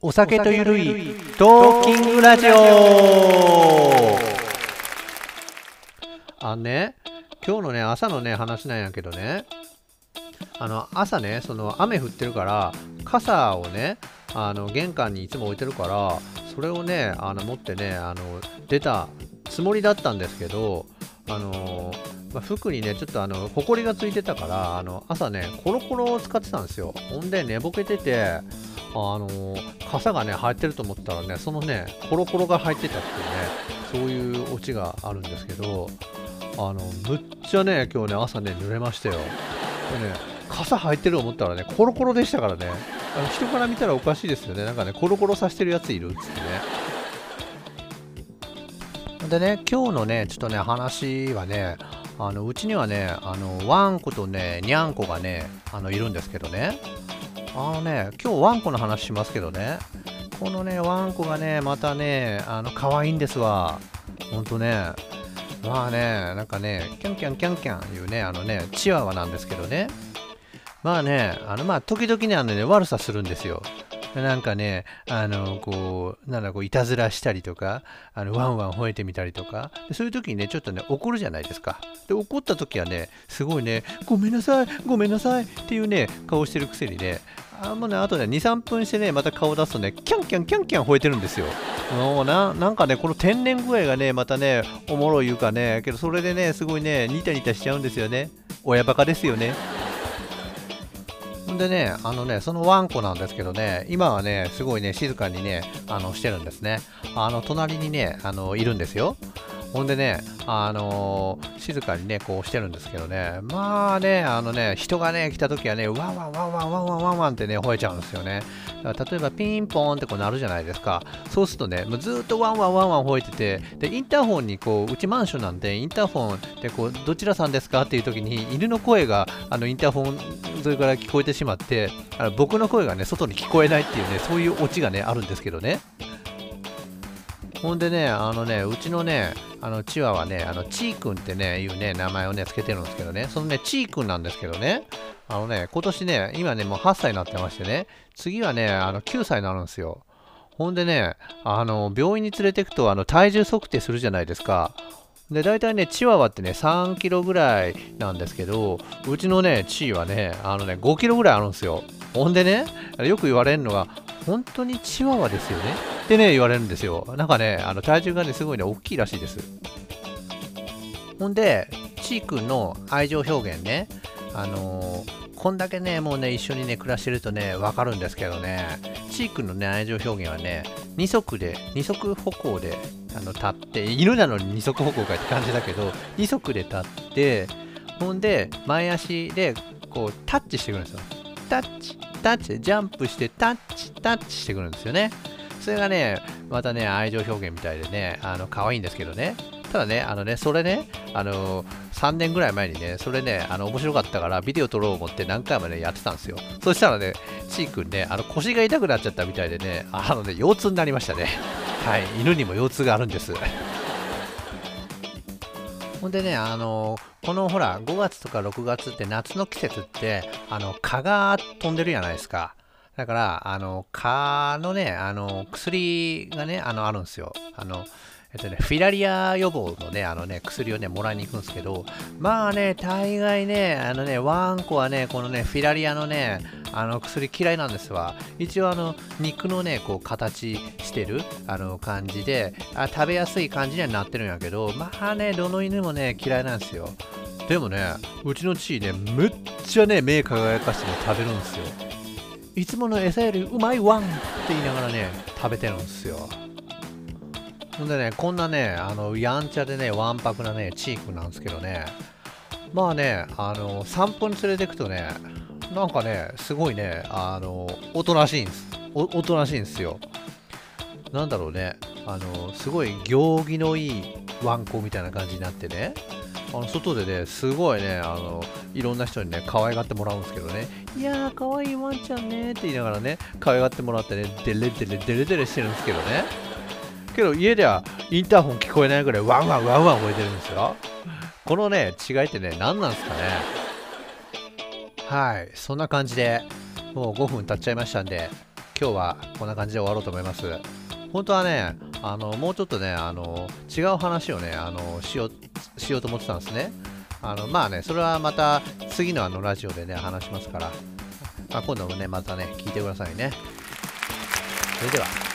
お酒とゆるいトーキングラジオ。あのね今日のね朝のね話なんやけどね。あの朝ねその雨降ってるから傘をねあの玄関にいつも置いてるからそれをねあの持ってねあの出たつもりだったんですけどあのまあ、服にねちょっとあのほこりがついてたからあの朝ねコロコロを使ってたんですよ。ほんで寝ぼけててあの傘がね入ってると思ったらねそのねコロコロが入ってたっていうねそういうオチがあるんですけどあのむっちゃね今日ね朝ね濡れましたよ。でね傘入ってると思ったらねコロコロでしたからね。あの人から見たらおかしいですよね。なんかねコロコロさしてるやついるっつってね。でね今日のねちょっとね話はねあのうちにはねあのワンコとねニャンコがねあのいるんですけどね。あのね今日ワンコの話しますけどね。このねワンコがねまたねあの可愛いんですわ。ほんとね。まあねなんかねキャンキャンキャンキャンいうねあのねチワワなんですけどね。まあねあのまあ時々ねあのね悪さするんですよ。なんかね、あの、こう、なんだこう、いたずらしたりとか、あの、ワンワン吠えてみたりとか、そういう時にね、ちょっとね、怒るじゃないですか。で、怒った時はね、すごいね、ごめんなさい、ごめんなさいっていうね、顔してるくせにね、あもうね、あとね、2、3分してね、また顔出すとね、キャンキャンキャンキャン吠えてるんですよ。もうな、なんかね、この天然具合がね、またね、おもろいいうかね、けどそれでね、すごいね、ニタニタしちゃうんですよね。親バカですよね。でね、あのね、そのワンコなんですけどね、今はね、すごいね、静かにね、あの、してるんですね。あの、隣にね、あの、いるんですよ。ほんでね、あのー、静かにね、こうしてるんですけどね、まあね、あのね、人がね、来た時はね、ワンワンワンワンワンワンワンワンってね、吠えちゃうんですよね。だから例えばピンポーンってこうなるじゃないですか。そうするとね、もうずっとワンワンワンワン吠えてて、で、インターホンにこう、うちマンションなんで、インターホンでこう、どちらさんですかっていう時に、犬の声が、あの、インターホンそれから聞こえてしまって、あの僕の声がね、外に聞こえないっていうね、そういうオチがね、あるんですけどね。ほんでね、あのね、うちのね、あのチワワね、あのチー君ってね、いうね、名前をね、つけてるんですけどね、そのね、チー君なんですけどね、あのね、今年ね、今ね、もう8歳になってましてね、次はね、あの9歳になるんですよ。ほんでね、あの、病院に連れてくと、あの、体重測定するじゃないですか。で、大体ね、チワワってね、3キロぐらいなんですけど、うちのね、チーはね、あのね、5キロぐらいあるんですよ。ほんでね、よく言われるのが、本当にチワワですよねってね、言われるんですよ。なんかね、あの体重がね、すごいね、大きいらしいです。ほんで、チー君の愛情表現ね、あのー、こんだけね、もうね、一緒にね、暮らしてるとね、わかるんですけどね、チー君のね、愛情表現はね、二足で、二足歩行で、あの、立って、犬なのに二足歩行かって感じだけど、二足で立って、ほんで、前足で、こう、タッチしてくるんですよ。タッチ、タッチジャンプしてタッチタッチしてくるんですよね。それがね、またね、愛情表現みたいでね、あの、可愛いんですけどね。ただね、あのね、それね、あの3年ぐらい前にね、それね、あの、面白かったから、ビデオ撮ろう思って何回もね、やってたんですよ。そしたらね、ちーくんね、あの、腰が痛くなっちゃったみたいでね、あのね、腰痛になりましたね。はい、犬にも腰痛があるんです。ほんでね、あのこのほら、5月とか6月って夏の季節って、あの、蚊が飛んでるじゃないですか。だから、あの、蚊のね、あの、薬がね、あの、あるんですよ。あの、っとね、フィラリア予防のね、あのね、薬をね、もらいに行くんですけど、まあね、大概ね、あのね、ワンコはね、このね、フィラリアのね、あの薬嫌いなんですわ。一応あの、肉のね、こう、形してる、あの、感じであ、食べやすい感じにはなってるんやけど、まあね、どの犬もね、嫌いなんですよ。でもね、うちのチーね、むっちゃね、目輝かしてね、食べるんですよ。いつもの餌よりうまいワンって言いながらね、食べてるんですよ。ほんでね、こんなね、あの、やんちゃでね、わんぱくなね、チークなんですけどね、まあね、あの、散歩に連れてくとね、なんかね、すごいね、あの、おとなしいんです。おとなしいんですよ。なんだろうね、あの、すごい行儀のいいワンコみたいな感じになってね、あの外でね、すごいね、あの、いろんな人にね、可愛がってもらうんですけどね、いやー、可愛いワンちゃんねって言いながらね、可愛がってもらってね、デレデレデレデレしてるんですけどね、けど家ではインターホン聞こえないぐらいワンワンワンワン吠えてるんですよ。このね、違いってね、何なんですかね。はい、そんな感じで、もう5分経っちゃいましたんで、今日はこんな感じで終わろうと思います。本当はね、あのもうちょっとね、あの違う話をね、あのしようしようと思ってたんですね。あのまあね、それはまた次のあのラジオでね、話しますから、まあ、今度もね、またね、聞いてくださいね。それでは。